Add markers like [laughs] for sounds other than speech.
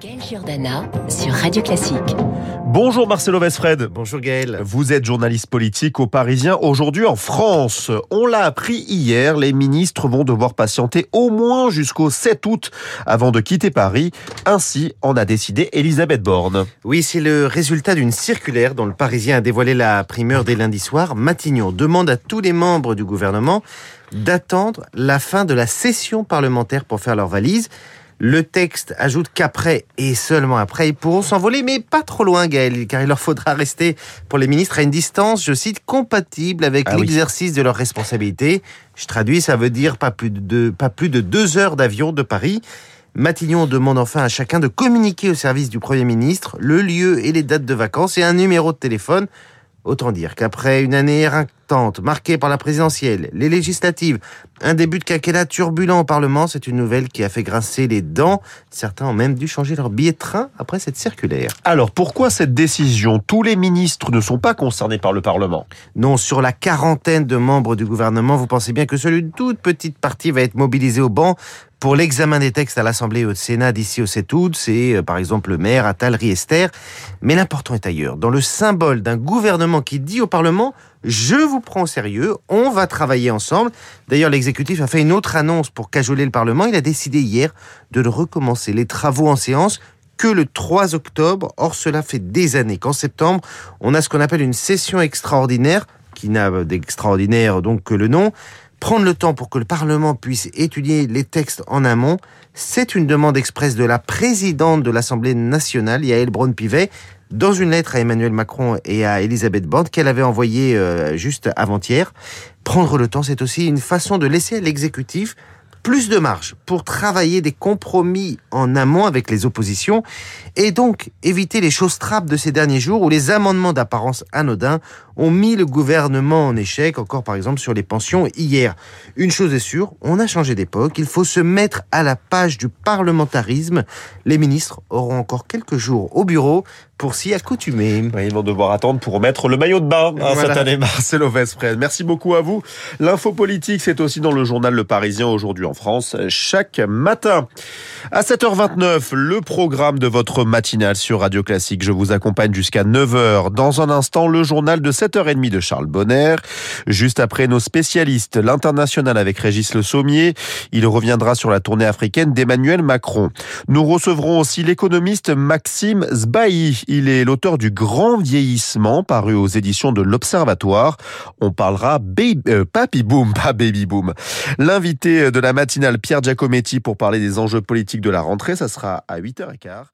Gaël Giordana sur Radio Classique. Bonjour Marcelo Vesfred. Bonjour Gaël. Vous êtes journaliste politique au Parisien. Aujourd'hui en France, on l'a appris hier, les ministres vont devoir patienter au moins jusqu'au 7 août avant de quitter Paris. Ainsi en a décidé Elisabeth Borne. Oui, c'est le résultat d'une circulaire dont le Parisien a dévoilé la primeur dès lundi soir. Matignon demande à tous les membres du gouvernement d'attendre la fin de la session parlementaire pour faire leurs valises. Le texte ajoute qu'après, et seulement après, ils pourront s'envoler, mais pas trop loin, Gaël, car il leur faudra rester pour les ministres à une distance, je cite, compatible avec Ah oui. l'exercice de leurs responsabilités. Je traduis, ça veut dire pas plus de deux, pas plus de deux heures d'avion de Paris. Matignon demande enfin à chacun de communiquer au service du Premier ministre le lieu et les dates de vacances et un numéro de téléphone. Autant dire qu'après une année éreintante marquée par la présidentielle, les législatives, un début de quinquennat turbulent au Parlement, c'est une nouvelle qui a fait grincer les dents. Certains ont même dû changer leur billet de train après cette circulaire. Alors pourquoi cette décision? Tous les ministres ne sont pas concernés par le Parlement. Non, sur la quarantaine de membres du gouvernement, vous pensez bien que seule une toute petite partie va être mobilisée au banc pour l'examen des textes à l'Assemblée et au Sénat d'ici au 7 août. C'est euh, par exemple le maire Attal Riester. Mais l'important est ailleurs. Dans le symbole d'un gouvernement qui dit au Parlement je vous prends au sérieux, on va travailler ensemble. D'ailleurs, l'exécutif a fait une autre annonce pour cajoler le Parlement. Il a décidé hier de recommencer les travaux en séance que le 3 octobre. Or, cela fait des années qu'en septembre, on a ce qu'on appelle une session extraordinaire, qui n'a d'extraordinaire donc que le nom. Prendre le temps pour que le Parlement puisse étudier les textes en amont, c'est une demande expresse de la présidente de l'Assemblée nationale, Yael Braun-Pivet, dans une lettre à Emmanuel Macron et à Elisabeth Borne qu'elle avait envoyée euh, juste avant-hier. Prendre le temps, c'est aussi une façon de laisser l'exécutif plus de marge pour travailler des compromis en amont avec les oppositions et donc éviter les choses trappes de ces derniers jours où les amendements d'apparence anodins ont mis le gouvernement en échec, encore par exemple sur les pensions hier. Une chose est sûre, on a changé d'époque, il faut se mettre à la page du parlementarisme. Les ministres auront encore quelques jours au bureau pour s'y accoutumer. Oui, Ils vont devoir attendre pour remettre le maillot de bain hein, Voilà. cette année, Marcelo Vesfred. Merci beaucoup à vous. L'info politique, c'est aussi dans le journal Le Parisien aujourd'hui en France, chaque matin. À 7h29, le programme de votre matinale sur Radio Classique. Je vous accompagne jusqu'à 9h. Dans un instant, le journal de 7h30 de Charles Bonner. Juste après nos spécialistes, l'international avec Régis Le Sommier. Il reviendra sur la tournée africaine d'Emmanuel Macron. Nous recevrons aussi l'économiste Maxime Zbaï. Il est l'auteur du Grand vieillissement paru aux éditions de l'Observatoire. On parlera baby, euh, papy boom, [laughs] pas baby boom. L'invité de la matinale Pierre Giacometti pour parler des enjeux politiques de la rentrée, ça sera à 8h15.